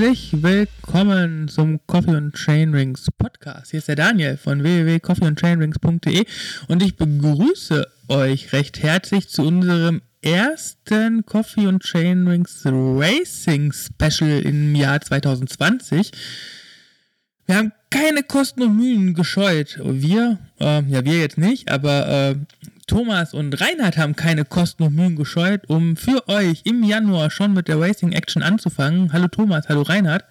Herzlich willkommen zum Coffee und Chainrings Podcast. Hier ist der Daniel von www.coffeeandchainrings.de und ich begrüße euch recht herzlich zu unserem ersten Coffee und Chainrings Racing Special im Jahr 2020. Wir haben keine Kosten und Mühen gescheut. Wir, äh, ja wir jetzt nicht, aber äh, Thomas und Reinhard haben keine Kosten und Mühen gescheut, um für euch im Januar schon mit der Racing Action anzufangen. Hallo Thomas, hallo Reinhard.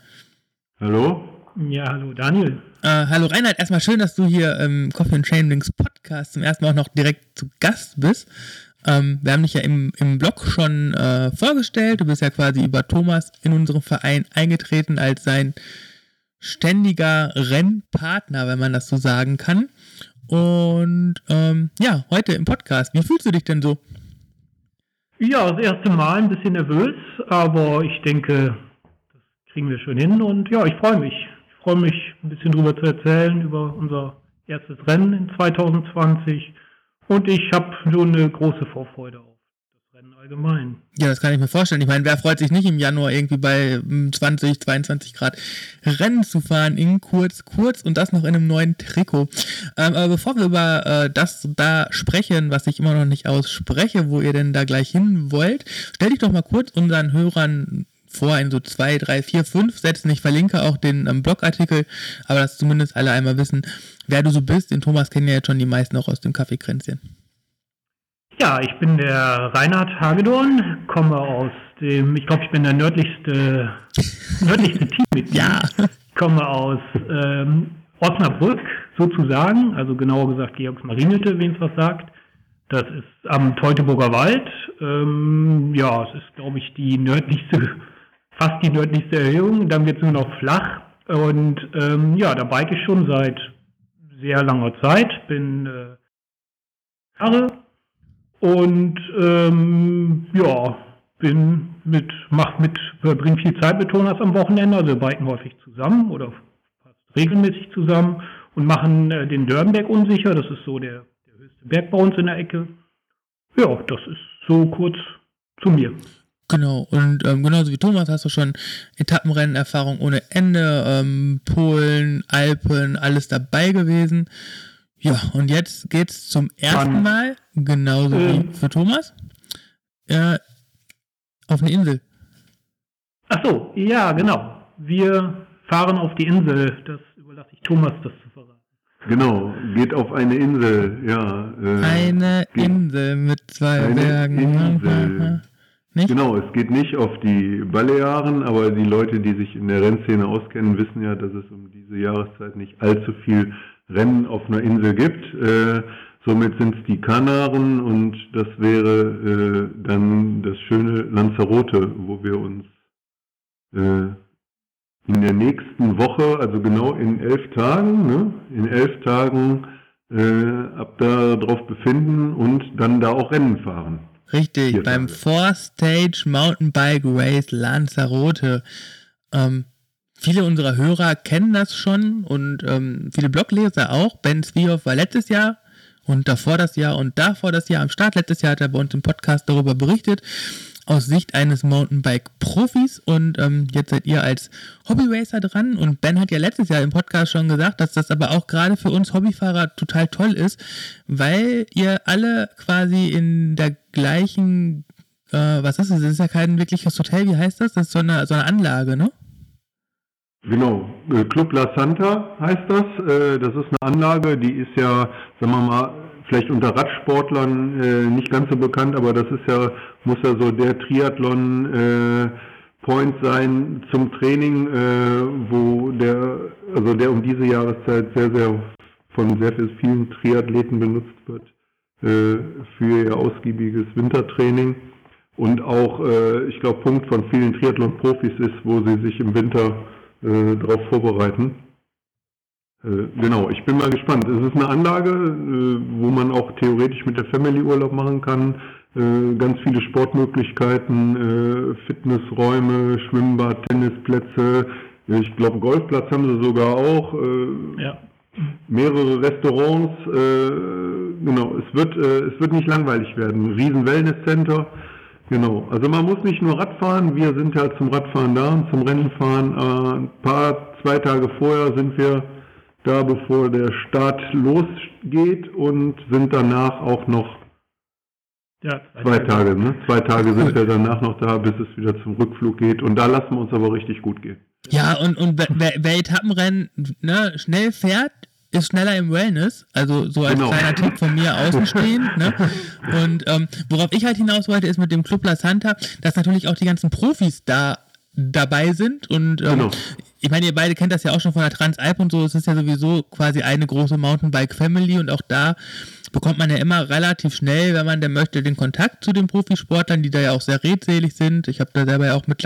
Hallo. Ja, hallo Daniel. Äh, hallo Reinhard, erstmal schön, dass du hier im Coffee and Chainlinks Podcast zum ersten Mal auch noch direkt zu Gast bist. Ähm, wir haben dich ja im, im Blog schon äh, vorgestellt. Du bist ja quasi über Thomas in unseren Verein eingetreten als sein ständiger Rennpartner, wenn man das so sagen kann. Und ähm, ja, heute im Podcast, wie fühlst du dich denn so? Ja, das erste Mal ein bisschen nervös, aber ich denke, das kriegen wir schon hin und ja, ich freue mich. Ich freue mich, ein bisschen drüber zu erzählen, über unser erstes Rennen in 2020 und ich habe so eine große Vorfreude Rennen allgemein. Ja, das kann ich mir vorstellen. Ich meine, wer freut sich nicht im Januar irgendwie bei 20, hm, 22 Grad Rennen zu fahren in kurz, kurz und das noch in einem neuen Trikot. Ähm, aber bevor wir über äh, das da sprechen, was ich immer noch nicht ausspreche, wo ihr denn da gleich hin wollt, stell dich doch mal kurz unseren Hörern vor in so zwei, drei, vier, fünf Sätzen. Ich verlinke auch den ähm, Blogartikel, aber dass zumindest alle einmal wissen, wer du so bist. Den Thomas kennen ja jetzt schon die meisten auch aus dem Kaffeekränzchen. Ja, ich bin der Reinhard Hagedorn, komme aus dem, ich glaube, ich bin der nördlichste, nördlichste Teammitglied. Ja. Komme aus ähm, Osnabrück sozusagen, also genauer gesagt Georgsmarienhütte, wen es was sagt. Das ist am Teutoburger Wald. Ähm, ja, es ist, glaube ich, die nördlichste, fast die nördlichste Erhöhung. Dann wird es nur noch flach. Und ähm, ja, da bike ich schon seit sehr langer Zeit. Bin äh, Jahre und ähm, ja, bin mit, mach mit, verbringe viel Zeit mit Thomas am Wochenende, also wir biken häufig zusammen oder fast regelmäßig zusammen und machen äh, den Dörbenberg unsicher. Das ist so der, der höchste Berg bei uns in der Ecke. Ja, das ist so kurz zu mir. Genau, und ähm, genauso wie Thomas hast du schon Etappenrennerfahrung ohne Ende, ähm, Polen, Alpen, alles dabei gewesen. Ja, und jetzt geht's zum ersten Mal, genauso äh, wie für Thomas, äh, auf eine Insel. Ach so, ja, genau. Wir fahren auf die Insel. Das überlasse ich Thomas, das zu verraten. Genau, geht auf eine Insel, ja. Äh, eine Insel mit zwei eine Bergen. Insel. Nicht? Genau, es geht nicht auf die Balearen, aber die Leute, die sich in der Rennszene auskennen, wissen ja, dass es um diese Jahreszeit nicht allzu viel Rennen auf einer Insel gibt. Äh, somit sind es die Kanaren und das wäre äh, dann das schöne Lanzarote, wo wir uns äh, in der nächsten Woche, also genau in elf Tagen, ne, in elf Tagen äh, ab da drauf befinden und dann da auch Rennen fahren. Richtig, Vier beim Four Stage Mountainbike Race Lanzarote. Ähm, Viele unserer Hörer kennen das schon und ähm, viele Blogleser auch. Ben Zwiehoff war letztes Jahr und davor das Jahr und davor das Jahr am Start. Letztes Jahr hat er bei uns im Podcast darüber berichtet, aus Sicht eines Mountainbike-Profis. Und ähm, jetzt seid ihr als Hobbyracer dran. Und Ben hat ja letztes Jahr im Podcast schon gesagt, dass das aber auch gerade für uns Hobbyfahrer total toll ist, weil ihr alle quasi in der gleichen, äh, was ist das? Das ist ja kein wirkliches Hotel, wie heißt das? Das ist so eine, so eine Anlage, ne? Genau, äh, Club La Santa heißt das. Äh, das ist eine Anlage, die ist ja, sagen wir mal, vielleicht unter Radsportlern äh, nicht ganz so bekannt, aber das ist ja, muss ja so der Triathlon Point sein zum Training, wo der, also der um diese Jahreszeit sehr, sehr von sehr vielen Triathleten benutzt wird für ihr ausgiebiges Wintertraining. Und auch, ich glaube, Punkt von vielen Triathlon-Profis ist, wo sie sich im Winter äh, darauf vorbereiten. Äh, genau, ich bin mal gespannt. Es ist eine Anlage, äh, wo man auch theoretisch mit der Family Urlaub machen kann. Äh, ganz viele Sportmöglichkeiten, äh, Fitnessräume, Schwimmbad, Tennisplätze. Ich glaube, Golfplatz haben sie sogar auch. Äh, ja. Mehrere Restaurants. genau, es wird, es wird nicht langweilig werden. Riesen Wellnesscenter. Genau, also man muss nicht nur Radfahren, wir sind ja zum Radfahren da und zum Rennenfahren. Äh, ein paar, zwei Tage vorher sind wir da, bevor der Start losgeht und sind danach auch noch ja, zwei, zwei Tage. Ne? Zwei Tage sind wir danach noch da, bis es wieder zum Rückflug geht. Und da lassen wir uns aber richtig gut gehen. Ja, und, und wer, wer Etappenrennen ne, schnell fährt, ist schneller im Wellness, also so als genau. kleiner Tipp von mir außenstehend. ne? Und ähm, worauf ich halt hinaus wollte, ist mit dem Club La Santa, dass natürlich auch die ganzen Profis da dabei sind und ähm, genau. ich meine, ihr beide kennt das ja auch schon von der Transalp und so, es ist ja sowieso quasi eine große Mountainbike-Family und auch da bekommt man ja immer relativ schnell, wenn man denn möchte, den Kontakt zu den Profisportlern, die da ja auch sehr redselig sind. Ich habe da selber ja auch mit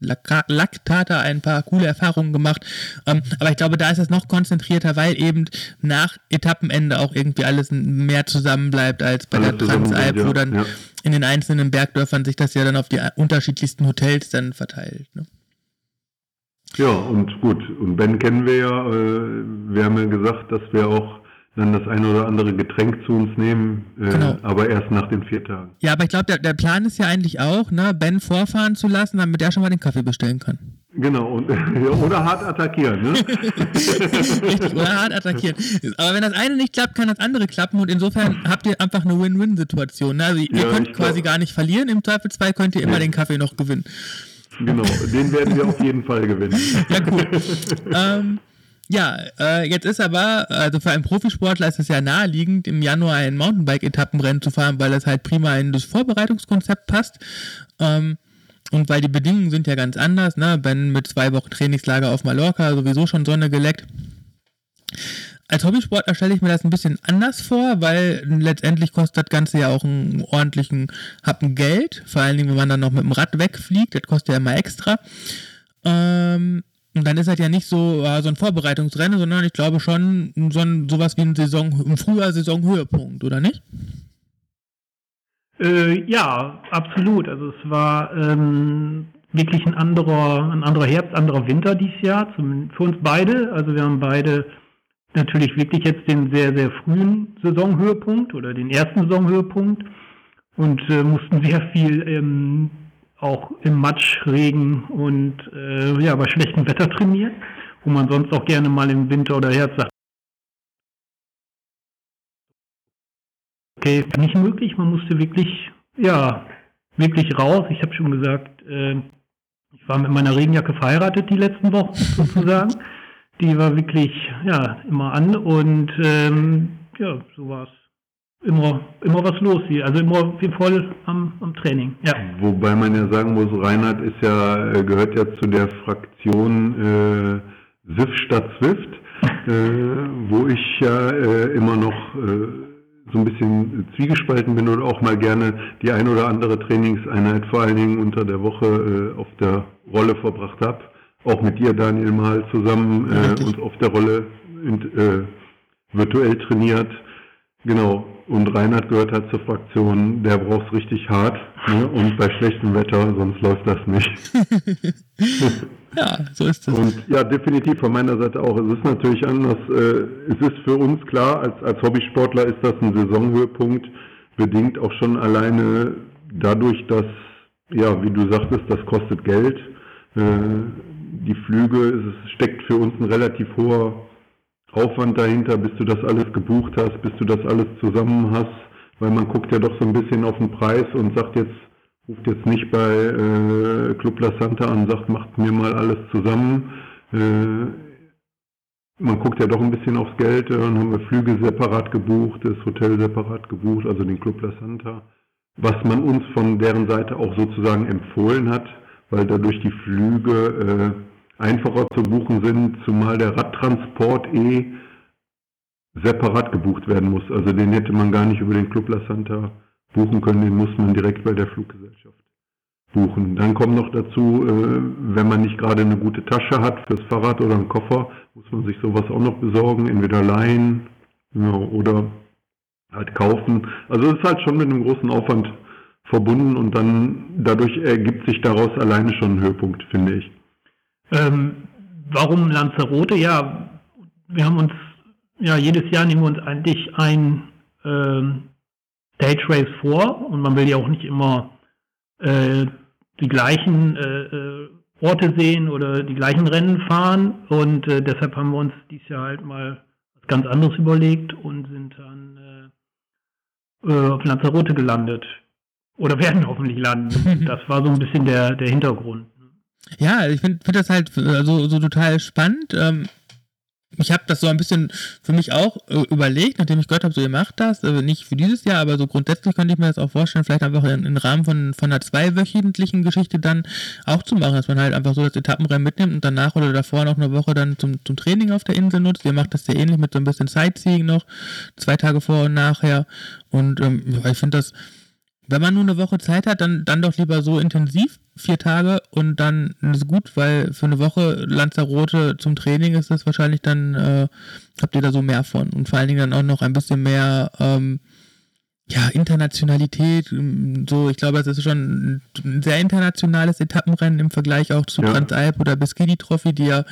Laktata ein paar coole Erfahrungen gemacht. Ähm, aber ich glaube, da ist es noch konzentrierter, weil eben nach Etappenende auch irgendwie alles mehr zusammenbleibt als bei alles der Transalp, ja, wo dann ja. in den einzelnen Bergdörfern sich das ja dann auf die unterschiedlichsten Hotels dann verteilt. Ne? Ja, und gut, und Ben kennen wir ja, äh, wir haben ja gesagt, dass wir auch dann das eine oder andere Getränk zu uns nehmen, äh, genau. aber erst nach den vier Tagen. Ja, aber ich glaube, der, der Plan ist ja eigentlich auch, ne, Ben vorfahren zu lassen, damit er schon mal den Kaffee bestellen kann. Genau, und, oder hart attackieren, ne? Richtig, oder hart attackieren. Aber wenn das eine nicht klappt, kann das andere klappen und insofern habt ihr einfach eine Win-Win-Situation. Ne? Also ihr ja, könnt quasi glaub. gar nicht verlieren, im Zweifelsfall könnt ihr immer nee. den Kaffee noch gewinnen. Genau, den werden wir auf jeden Fall gewinnen. Ja, cool. ähm, ja, äh, jetzt ist aber, also für einen Profisportler ist es ja naheliegend, im Januar ein Mountainbike-Etappenrennen zu fahren, weil das halt prima in das Vorbereitungskonzept passt. Ähm, und weil die Bedingungen sind ja ganz anders, ne? Ben mit zwei Wochen Trainingslager auf Mallorca sowieso schon Sonne geleckt. Als Hobbysportler stelle ich mir das ein bisschen anders vor, weil letztendlich kostet das Ganze ja auch einen ordentlichen Happen Geld. Vor allen Dingen, wenn man dann noch mit dem Rad wegfliegt, das kostet ja immer extra. Ähm, und dann ist das ja nicht so, äh, so ein Vorbereitungsrennen, sondern ich glaube schon so ein, sowas wie ein Saison, ein früher Saisonhöhepunkt, oder nicht? Äh, ja, absolut. Also es war ähm, wirklich ein anderer, ein anderer Herbst, anderer Winter dieses Jahr, zum, für uns beide. Also wir haben beide natürlich wirklich jetzt den sehr, sehr frühen Saisonhöhepunkt oder den ersten Saisonhöhepunkt und äh, mussten sehr viel ähm, auch im Matsch, Regen und äh, ja, bei schlechtem Wetter trainiert, wo man sonst auch gerne mal im Winter oder Herbst sagt, okay, nicht möglich, man musste wirklich, ja, wirklich raus. Ich habe schon gesagt, äh, ich war mit meiner Regenjacke verheiratet die letzten Wochen sozusagen. die war wirklich, ja, immer an und ähm, ja, so war es immer, immer was los hier. Also immer wie voll am, am Training. Ja. Wobei man ja sagen muss, Reinhard ist ja, äh, gehört ja zu der Fraktion äh, SIF statt SWIFT, äh, wo ich ja äh, immer noch äh, so ein bisschen zwiegespalten bin und auch mal gerne die ein oder andere Trainingseinheit vor allen Dingen unter der Woche äh, auf der Rolle verbracht habe. Auch mit dir, Daniel, mal zusammen äh, uns auf der Rolle äh, virtuell trainiert. Genau, und Reinhard gehört halt zur Fraktion, der braucht es richtig hart. Ne? Und bei schlechtem Wetter, sonst läuft das nicht. ja, so ist es. Und ja, definitiv von meiner Seite auch. Es ist natürlich anders. Äh, es ist für uns klar, als, als Hobbysportler ist das ein Saisonhöhepunkt, bedingt auch schon alleine dadurch, dass, ja, wie du sagtest, das kostet Geld. Äh, die Flüge, es steckt für uns ein relativ hoher Aufwand dahinter, bis du das alles gebucht hast, bis du das alles zusammen hast, weil man guckt ja doch so ein bisschen auf den Preis und sagt jetzt, ruft jetzt nicht bei äh, Club La Santa an, sagt, macht mir mal alles zusammen. Äh, man guckt ja doch ein bisschen aufs Geld, äh, dann haben wir Flüge separat gebucht, das Hotel separat gebucht, also den Club La Santa. Was man uns von deren Seite auch sozusagen empfohlen hat, weil dadurch die Flüge äh, einfacher zu buchen sind, zumal der Radtransport eh separat gebucht werden muss. Also den hätte man gar nicht über den Club La Santa buchen können, den muss man direkt bei der Fluggesellschaft buchen. Dann kommt noch dazu, äh, wenn man nicht gerade eine gute Tasche hat fürs Fahrrad oder einen Koffer, muss man sich sowas auch noch besorgen, entweder leihen oder halt kaufen. Also es ist halt schon mit einem großen Aufwand verbunden und dann dadurch ergibt sich daraus alleine schon ein Höhepunkt, finde ich. Ähm, warum Lanzarote? Ja, wir haben uns, ja, jedes Jahr nehmen wir uns eigentlich ein ähm, Stage Race vor und man will ja auch nicht immer äh, die gleichen äh, äh, Orte sehen oder die gleichen Rennen fahren. Und äh, deshalb haben wir uns dieses Jahr halt mal was ganz anderes überlegt und sind dann äh, äh, auf Lanzarote gelandet. Oder werden hoffentlich landen. Das war so ein bisschen der, der Hintergrund. Ja, ich finde find das halt äh, so, so total spannend. Ähm, ich habe das so ein bisschen für mich auch äh, überlegt, nachdem ich gehört habe, so ihr macht das, also nicht für dieses Jahr, aber so grundsätzlich könnte ich mir das auch vorstellen, vielleicht einfach im in Rahmen von, von einer zweiwöchentlichen Geschichte dann auch zu machen, dass man halt einfach so das Etappenrennen mitnimmt und danach oder davor noch eine Woche dann zum, zum Training auf der Insel nutzt. Ihr macht das sehr ähnlich mit so ein bisschen Sightseeing noch, zwei Tage vor und nachher. Und ähm, ich finde das wenn man nur eine Woche Zeit hat, dann, dann doch lieber so intensiv, vier Tage und dann ist gut, weil für eine Woche Lanzarote zum Training ist das wahrscheinlich dann, äh, habt ihr da so mehr von und vor allen Dingen dann auch noch ein bisschen mehr, ähm, ja, Internationalität, ähm, so, ich glaube, es ist schon ein sehr internationales Etappenrennen im Vergleich auch zu ja. Transalp oder Beschidi Trophy, die ja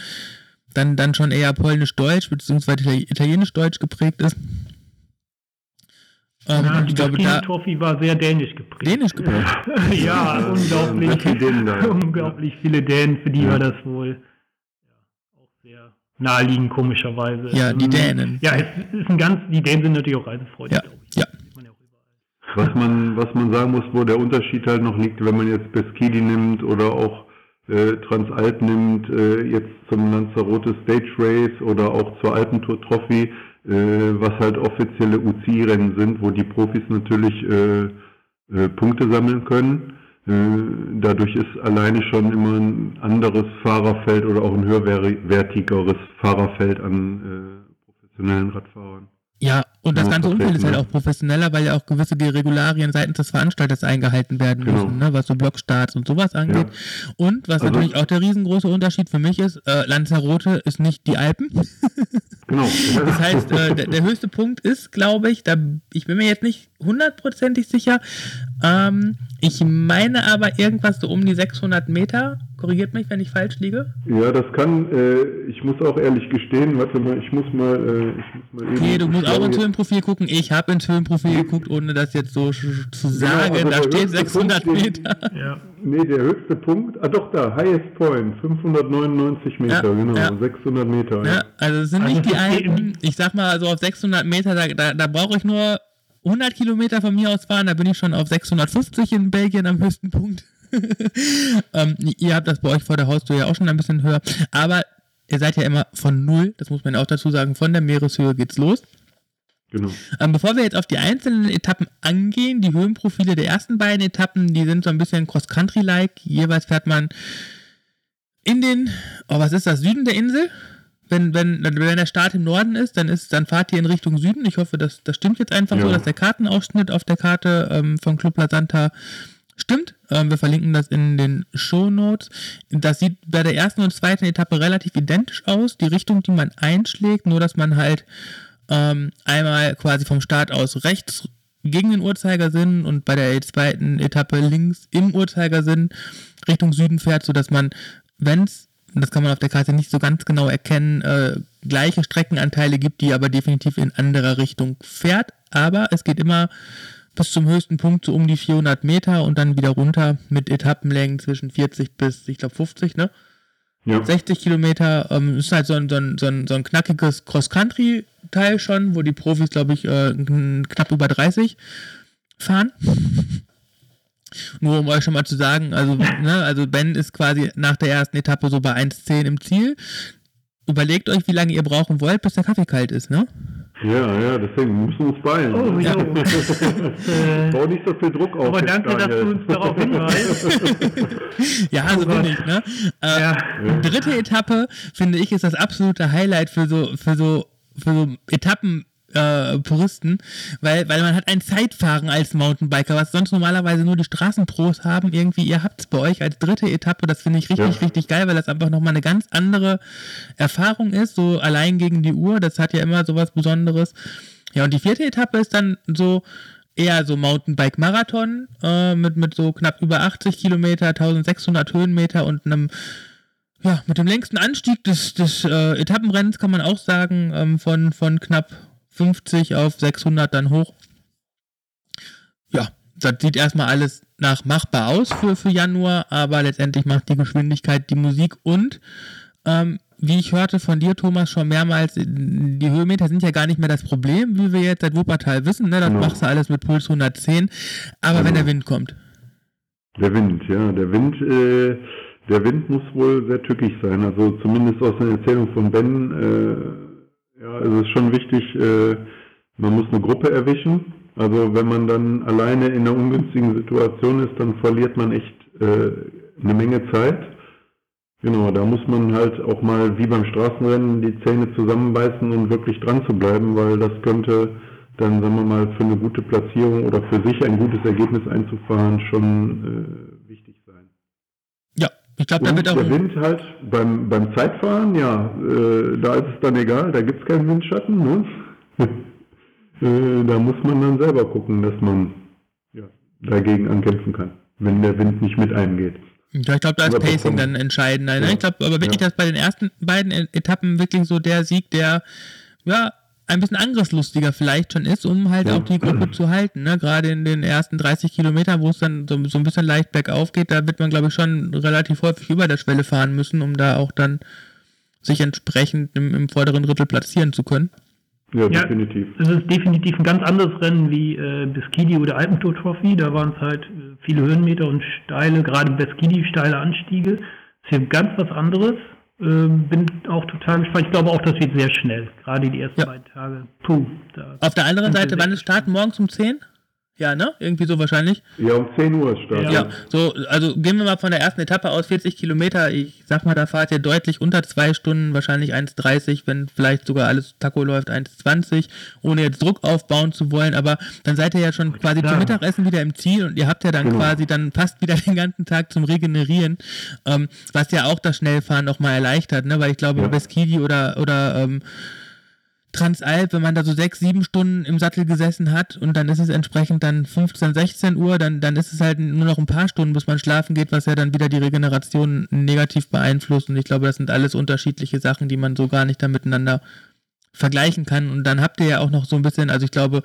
dann, dann schon eher polnisch-deutsch bzw. italienisch-deutsch geprägt ist. Ähm, ja, ich glaube, da Trophy war sehr dänisch geprägt. Dänisch geprägt? ja, unglaublich, unglaublich viele Dänen, für die ja. war das wohl ja, auch sehr naheliegend, komischerweise. Ja, die Dänen. Ja, es ist ein ganz, die Dänen sind natürlich auch reisefreudig, ja. glaube ich. Ja. Was man, was man sagen muss, wo der Unterschied halt noch liegt, wenn man jetzt Beskidi nimmt oder auch äh, Transalp nimmt, äh, jetzt zum Lanzarote Stage Race oder auch zur Alpentour Trophy, was halt offizielle UCI-Rennen sind, wo die Profis natürlich äh, äh, Punkte sammeln können. Äh, dadurch ist alleine schon immer ein anderes Fahrerfeld oder auch ein höherwertigeres Fahrerfeld an äh, professionellen Radfahrern. Ja, und das ganze Umfeld ist halt auch professioneller, weil ja auch gewisse Regularien seitens des Veranstalters eingehalten werden genau. müssen, ne, was so Blockstarts und sowas angeht. Ja. Und was also, natürlich auch der riesengroße Unterschied für mich ist, äh, Lanzarote ist nicht die Alpen. genau. Das heißt, äh, der, der, höchste Punkt ist, glaube ich, da, ich bin mir jetzt nicht hundertprozentig sicher, ähm, ich meine aber irgendwas so um die 600 Meter. Korrigiert mich, wenn ich falsch liege. Ja, das kann, äh, ich muss auch ehrlich gestehen, warte mal, ich muss mal, äh, ich muss mal eben. Okay, du musst auch ins Höhenprofil gucken. Ich habe ins Höhenprofil geguckt, ohne das jetzt so zu sagen. Ja, also da steht 600 Punkt, Meter. Den, ja. Nee, der höchste Punkt, ah doch da, Highest Point, 599 Meter, ja, genau, ja. 600 Meter. Ja, also es sind also nicht die Alpen. Ich sag mal, also auf 600 Meter, da, da, da brauche ich nur 100 Kilometer von mir aus fahren, da bin ich schon auf 650 in Belgien am höchsten Punkt. ähm, ihr habt das bei euch vor der Haustür ja auch schon ein bisschen höher, aber ihr seid ja immer von null, das muss man auch dazu sagen, von der Meereshöhe geht's los. Genau. Ähm, bevor wir jetzt auf die einzelnen Etappen angehen, die Höhenprofile der ersten beiden Etappen, die sind so ein bisschen Cross-Country-like. Jeweils fährt man in den, oh, was ist das, Süden der Insel? wenn, wenn, wenn der Start im Norden ist, dann ist, dann fahrt ihr in Richtung Süden. Ich hoffe, das, das stimmt jetzt einfach ja. so, dass der Kartenausschnitt auf der Karte ähm, von Club La Santa stimmt. Ähm, wir verlinken das in den Show Notes. Das sieht bei der ersten und zweiten Etappe relativ identisch aus. Die Richtung, die man einschlägt, nur dass man halt ähm, einmal quasi vom Start aus rechts gegen den Uhrzeigersinn und bei der zweiten Etappe links im Uhrzeigersinn Richtung Süden fährt, sodass man, wenn es das kann man auf der Karte nicht so ganz genau erkennen, äh, gleiche Streckenanteile gibt, die aber definitiv in anderer Richtung fährt. Aber es geht immer bis zum höchsten Punkt so um die 400 Meter und dann wieder runter mit Etappenlängen zwischen 40 bis, ich glaube, 50, ne? Ja. 60 Kilometer. Ähm, ist halt so ein, so ein, so ein, so ein knackiges Cross-Country-Teil schon, wo die Profis, glaube ich, äh, knapp über 30 fahren. Nur um euch schon mal zu sagen, also, ne, also Ben ist quasi nach der ersten Etappe so bei 1,10 im Ziel. Überlegt euch, wie lange ihr brauchen wollt, bis der Kaffee kalt ist, ne? Ja, ja, deswegen müssen wir uns beeilen. Oh, ja. Bau nicht so viel Druck auf. Aber danke, dass du uns darauf hinweist. ja, so bin ich, ne? Äh, ja. Dritte Etappe, finde ich, ist das absolute Highlight für so, für so, für so Etappen äh, Puristen, weil, weil man hat ein Zeitfahren als Mountainbiker, was sonst normalerweise nur die Straßenpros haben. Irgendwie, ihr habt es bei euch als dritte Etappe, das finde ich richtig, ja. richtig geil, weil das einfach nochmal eine ganz andere Erfahrung ist, so allein gegen die Uhr, das hat ja immer so was Besonderes. Ja, und die vierte Etappe ist dann so, eher so Mountainbike-Marathon äh, mit, mit so knapp über 80 Kilometer, 1600 Höhenmeter und einem, ja, mit dem längsten Anstieg des, des äh, Etappenrennens kann man auch sagen, ähm, von, von knapp 50 auf 600 dann hoch. Ja, das sieht erstmal alles nach machbar aus für, für Januar, aber letztendlich macht die Geschwindigkeit die Musik und ähm, wie ich hörte von dir, Thomas, schon mehrmals, die Höhenmeter sind ja gar nicht mehr das Problem, wie wir jetzt seit Wuppertal wissen, ne? Das genau. machst du alles mit Puls 110. Aber genau. wenn der Wind kommt. Der Wind, ja, der Wind, äh, der Wind muss wohl sehr tückig sein. Also zumindest aus der Erzählung von Ben, äh, ja, es ist schon wichtig, äh, man muss eine Gruppe erwischen. Also wenn man dann alleine in einer ungünstigen Situation ist, dann verliert man echt äh, eine Menge Zeit. Genau, da muss man halt auch mal wie beim Straßenrennen die Zähne zusammenbeißen und wirklich dran zu bleiben, weil das könnte dann, sagen wir mal, für eine gute Platzierung oder für sich ein gutes Ergebnis einzufahren schon äh, wichtig sein. Ich glaube, da wird auch. Der Wind halt beim, beim Zeitfahren, ja, äh, da ist es dann egal, da gibt es keinen Windschatten. Ne? äh, da muss man dann selber gucken, dass man ja, dagegen ankämpfen kann, wenn der Wind nicht mit eingeht. Ja, ich glaube, da ist Pacing dann entscheidend. Ja. ich glaube, aber wirklich, ja. dass bei den ersten beiden Etappen wirklich so der Sieg, der ja ein bisschen angriffslustiger vielleicht schon ist, um halt ja. auch die Gruppe zu halten. Ne? Gerade in den ersten 30 Kilometern, wo es dann so, so ein bisschen leicht bergauf geht, da wird man, glaube ich, schon relativ häufig über der Schwelle fahren müssen, um da auch dann sich entsprechend im, im vorderen Drittel platzieren zu können. Ja, definitiv. Ja, es ist definitiv ein ganz anderes Rennen wie äh, Beskidi oder Alpentour Trophy. Da waren es halt äh, viele Höhenmeter und steile, gerade Beskidi steile Anstiege. Das ist hier ganz was anderes. Ähm, bin auch total gespannt. Ich glaube auch, das wird sehr schnell. Gerade die ersten ja. beiden Tage. Puh. Auf der anderen Seite, wann ist Starten? Morgens um 10? Ja, ne? Irgendwie so wahrscheinlich. Ja, um 10 Uhr starten. Ja, so, also gehen wir mal von der ersten Etappe aus, 40 Kilometer. Ich sag mal, da fahrt ihr deutlich unter zwei Stunden, wahrscheinlich 1,30, wenn vielleicht sogar alles Taco läuft, 1,20, ohne jetzt Druck aufbauen zu wollen. Aber dann seid ihr ja schon quasi ja. zum Mittagessen wieder im Ziel und ihr habt ja dann genau. quasi dann fast wieder den ganzen Tag zum Regenerieren, ähm, was ja auch das Schnellfahren nochmal erleichtert, ne? Weil ich glaube, ja. Beskidi oder, oder ähm, Transalp, wenn man da so sechs, sieben Stunden im Sattel gesessen hat und dann ist es entsprechend dann 15, 16 Uhr, dann, dann ist es halt nur noch ein paar Stunden, bis man schlafen geht, was ja dann wieder die Regeneration negativ beeinflusst. Und ich glaube, das sind alles unterschiedliche Sachen, die man so gar nicht da miteinander vergleichen kann. Und dann habt ihr ja auch noch so ein bisschen, also ich glaube,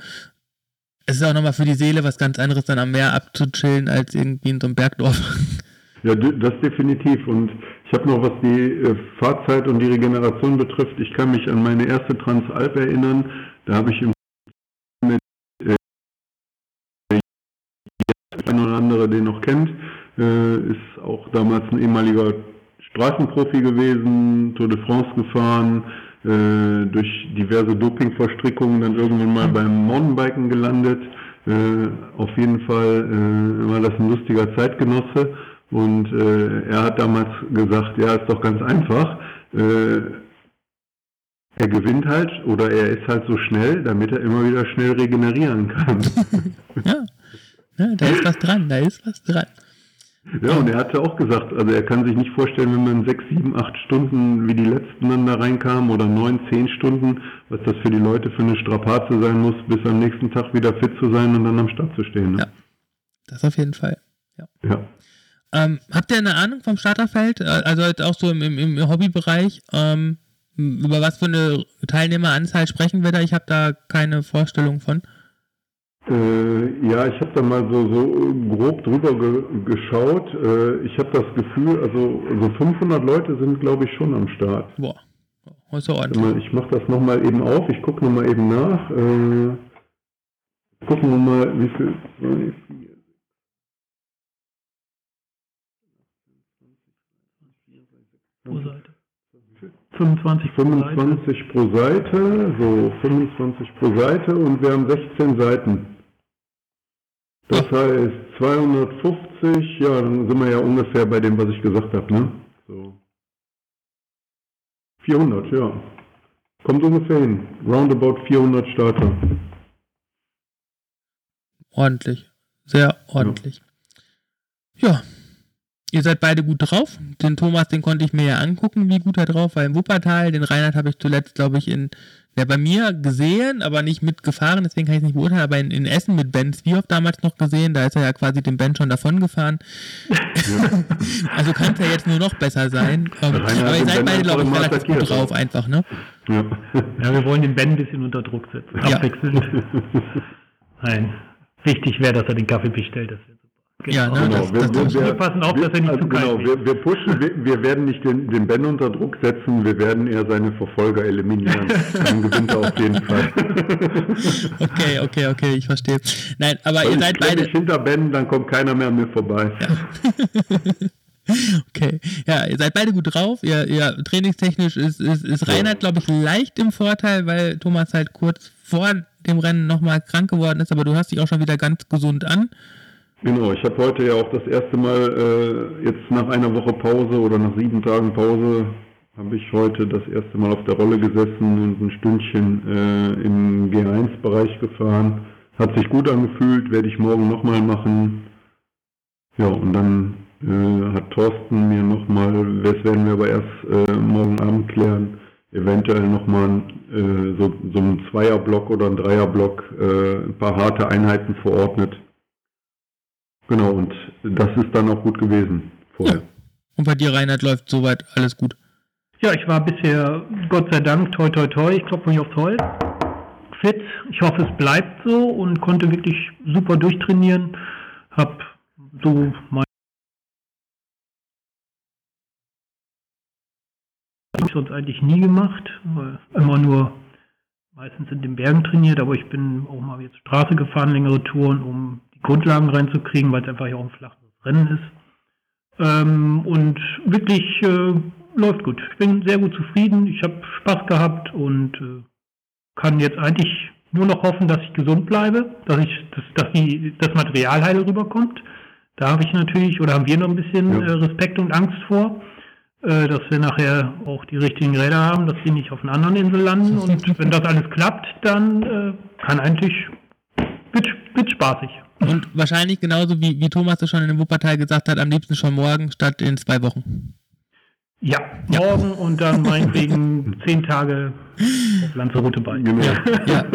es ist auch nochmal für die Seele was ganz anderes, dann am Meer abzuchillen, als irgendwie in so einem Bergdorf. Ja, das definitiv. Und ich habe noch, was die äh, Fahrzeit und die Regeneration betrifft, ich kann mich an meine erste Transalp erinnern. Da habe ich im mit äh, ein oder andere den noch kennt, äh, ist auch damals ein ehemaliger Straßenprofi gewesen, Tour de France gefahren, äh, durch diverse Dopingverstrickungen dann irgendwann mal beim Mountainbiken gelandet. Äh, auf jeden Fall äh, war das ein lustiger Zeitgenosse. Und äh, er hat damals gesagt, ja, ist doch ganz einfach. Äh, er gewinnt halt oder er ist halt so schnell, damit er immer wieder schnell regenerieren kann. ja. ja, da ist was dran, da ist was dran. Ja, und er hatte auch gesagt, also er kann sich nicht vorstellen, wenn man sechs, sieben, acht Stunden wie die letzten dann da reinkamen oder neun, zehn Stunden, was das für die Leute für eine Strapaze sein muss, bis am nächsten Tag wieder fit zu sein und dann am Start zu stehen. Ne? Ja, das auf jeden Fall. Ja. ja. Ähm, habt ihr eine Ahnung vom Starterfeld? Äh, also halt auch so im, im, im Hobbybereich? Ähm, über was für eine Teilnehmeranzahl sprechen wir da? Ich habe da keine Vorstellung von. Äh, ja, ich habe da mal so, so grob drüber ge geschaut. Äh, ich habe das Gefühl, also so 500 Leute sind, glaube ich, schon am Start. Boah, ist ordentlich. Ich mache das nochmal eben auf. Ich gucke nochmal eben nach. Äh, gucken wir mal, wie viel. 25 pro 25 Seite. pro Seite, so 25 pro Seite und wir haben 16 Seiten. Das heißt 250, ja, dann sind wir ja ungefähr bei dem, was ich gesagt habe, ne? So. 400, ja. Kommt ungefähr hin. Roundabout 400 Starter. Ordentlich. Sehr ordentlich. ja. ja. Ihr seid beide gut drauf. Den Thomas, den konnte ich mir ja angucken, wie gut er drauf war im Wuppertal. Den Reinhard habe ich zuletzt, glaube ich, in ja, bei mir gesehen, aber nicht mitgefahren, deswegen kann ich es nicht beurteilen, aber in, in Essen mit Ben Zwiehoff damals noch gesehen, da ist er ja quasi dem Ben schon davon gefahren. Ja. also kann es ja jetzt nur noch besser sein. aber ihr seid beide, glaube ich, relativ gut drauf einfach, ne? Ja. ja, wir wollen den Ben ein bisschen unter Druck setzen. Abwechselnd. Nein. wichtig wäre, dass er den Kaffee bestellt. Super. Ja, ne, genau. Das, wir, das, wir, wir passen auf, dass er nicht also zu kalt genau, wird. wir, wir pushen, wir, wir werden nicht den, den Ben unter Druck setzen, wir werden eher seine Verfolger eliminieren. Dann gewinnt er auf jeden Fall. okay, okay, okay, ich verstehe. Nein, aber Weil ihr seid ich beide. mich hinter Ben, dann kommt keiner mehr an mir vorbei. Okay, ja, ihr seid beide gut drauf. Ihr, ihr trainingstechnisch ist, ist, ist Reinhard, glaube ich, leicht im Vorteil, weil Thomas halt kurz vor dem Rennen nochmal krank geworden ist, aber du hörst dich auch schon wieder ganz gesund an. Genau, ich habe heute ja auch das erste Mal äh, jetzt nach einer Woche Pause oder nach sieben Tagen Pause habe ich heute das erste Mal auf der Rolle gesessen und ein Stündchen äh, im G1-Bereich gefahren. Hat sich gut angefühlt, werde ich morgen nochmal machen. Ja, und dann äh, hat Thorsten mir nochmal, das werden wir aber erst äh, morgen Abend klären, eventuell nochmal äh, so, so einen Zweierblock oder einen Dreierblock, äh, ein paar harte Einheiten verordnet. Genau, und das ist dann auch gut gewesen vorher. Und bei dir, Reinhard, läuft soweit alles gut. Ja, ich war bisher, Gott sei Dank, toi toi toi, ich klopfe mich aufs Holz, fit. Ich hoffe, es bleibt so und konnte wirklich super durchtrainieren. Hab so mein ich sonst eigentlich nie gemacht, weil immer nur meistens in den Bergen trainiert, aber ich bin auch mal jetzt Straße gefahren, längere Touren, um die Grundlagen reinzukriegen, weil es einfach ja auch ein flaches Rennen ist. Ähm, und wirklich äh, läuft gut. Ich bin sehr gut zufrieden. Ich habe Spaß gehabt und äh, kann jetzt eigentlich nur noch hoffen, dass ich gesund bleibe, dass ich, dass, dass die, das Material heile rüberkommt. Da habe ich natürlich oder haben wir noch ein bisschen Ja. äh, Respekt und Angst vor, äh, dass wir nachher auch die richtigen Räder haben, dass die nicht auf einer anderen Insel landen. Und wenn das alles klappt, dann äh, kann eigentlich wird, wird spaßig. Und wahrscheinlich genauso wie, wie Thomas es schon in dem Wuppertal gesagt hat, am liebsten schon morgen statt in zwei Wochen. Ja, morgen und dann meinetwegen zehn Tage auf Lanzarote bei. Genau. Ja.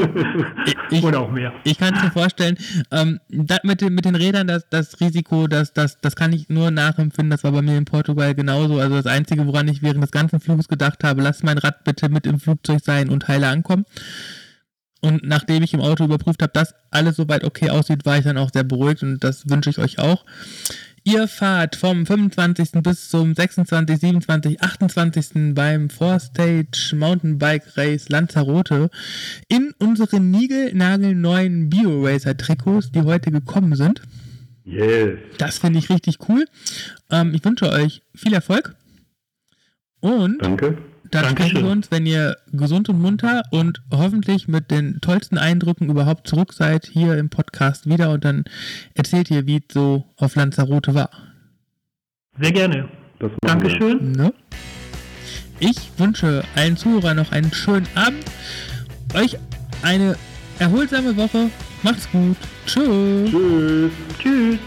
Ich, Oder auch mehr. ich kann es mir vorstellen, ähm, das mit, den, mit den Rädern, das, das Risiko, das, das, das kann ich nur nachempfinden. Das war bei mir in Portugal genauso. Also das Einzige, woran ich während des ganzen Fluges gedacht habe, lass mein Rad bitte mit im Flugzeug sein und heile ankommen. Und nachdem ich im Auto überprüft habe, dass alles soweit okay aussieht, war ich dann auch sehr beruhigt und das wünsche ich euch auch. Ihr fahrt vom 25. bis zum 26., 27., 28. beim Four Stage Mountainbike Race Lanzarote in unseren niegelnagelneuen BioRacer Trikots, die heute gekommen sind. Yes. Das finde ich richtig cool. Ähm, ich wünsche euch viel Erfolg und Danke. Dann Dankeschön. sprechen wir uns, wenn ihr gesund und munter und hoffentlich mit den tollsten Eindrücken überhaupt zurück seid, hier im Podcast wieder und dann erzählt ihr, wie es so auf Lanzarote war. Sehr gerne. Dankeschön. Ne? Ich wünsche allen Zuhörern noch einen schönen Abend, euch eine erholsame Woche. Macht's gut. Tschüss. Tschüss. Tschüss.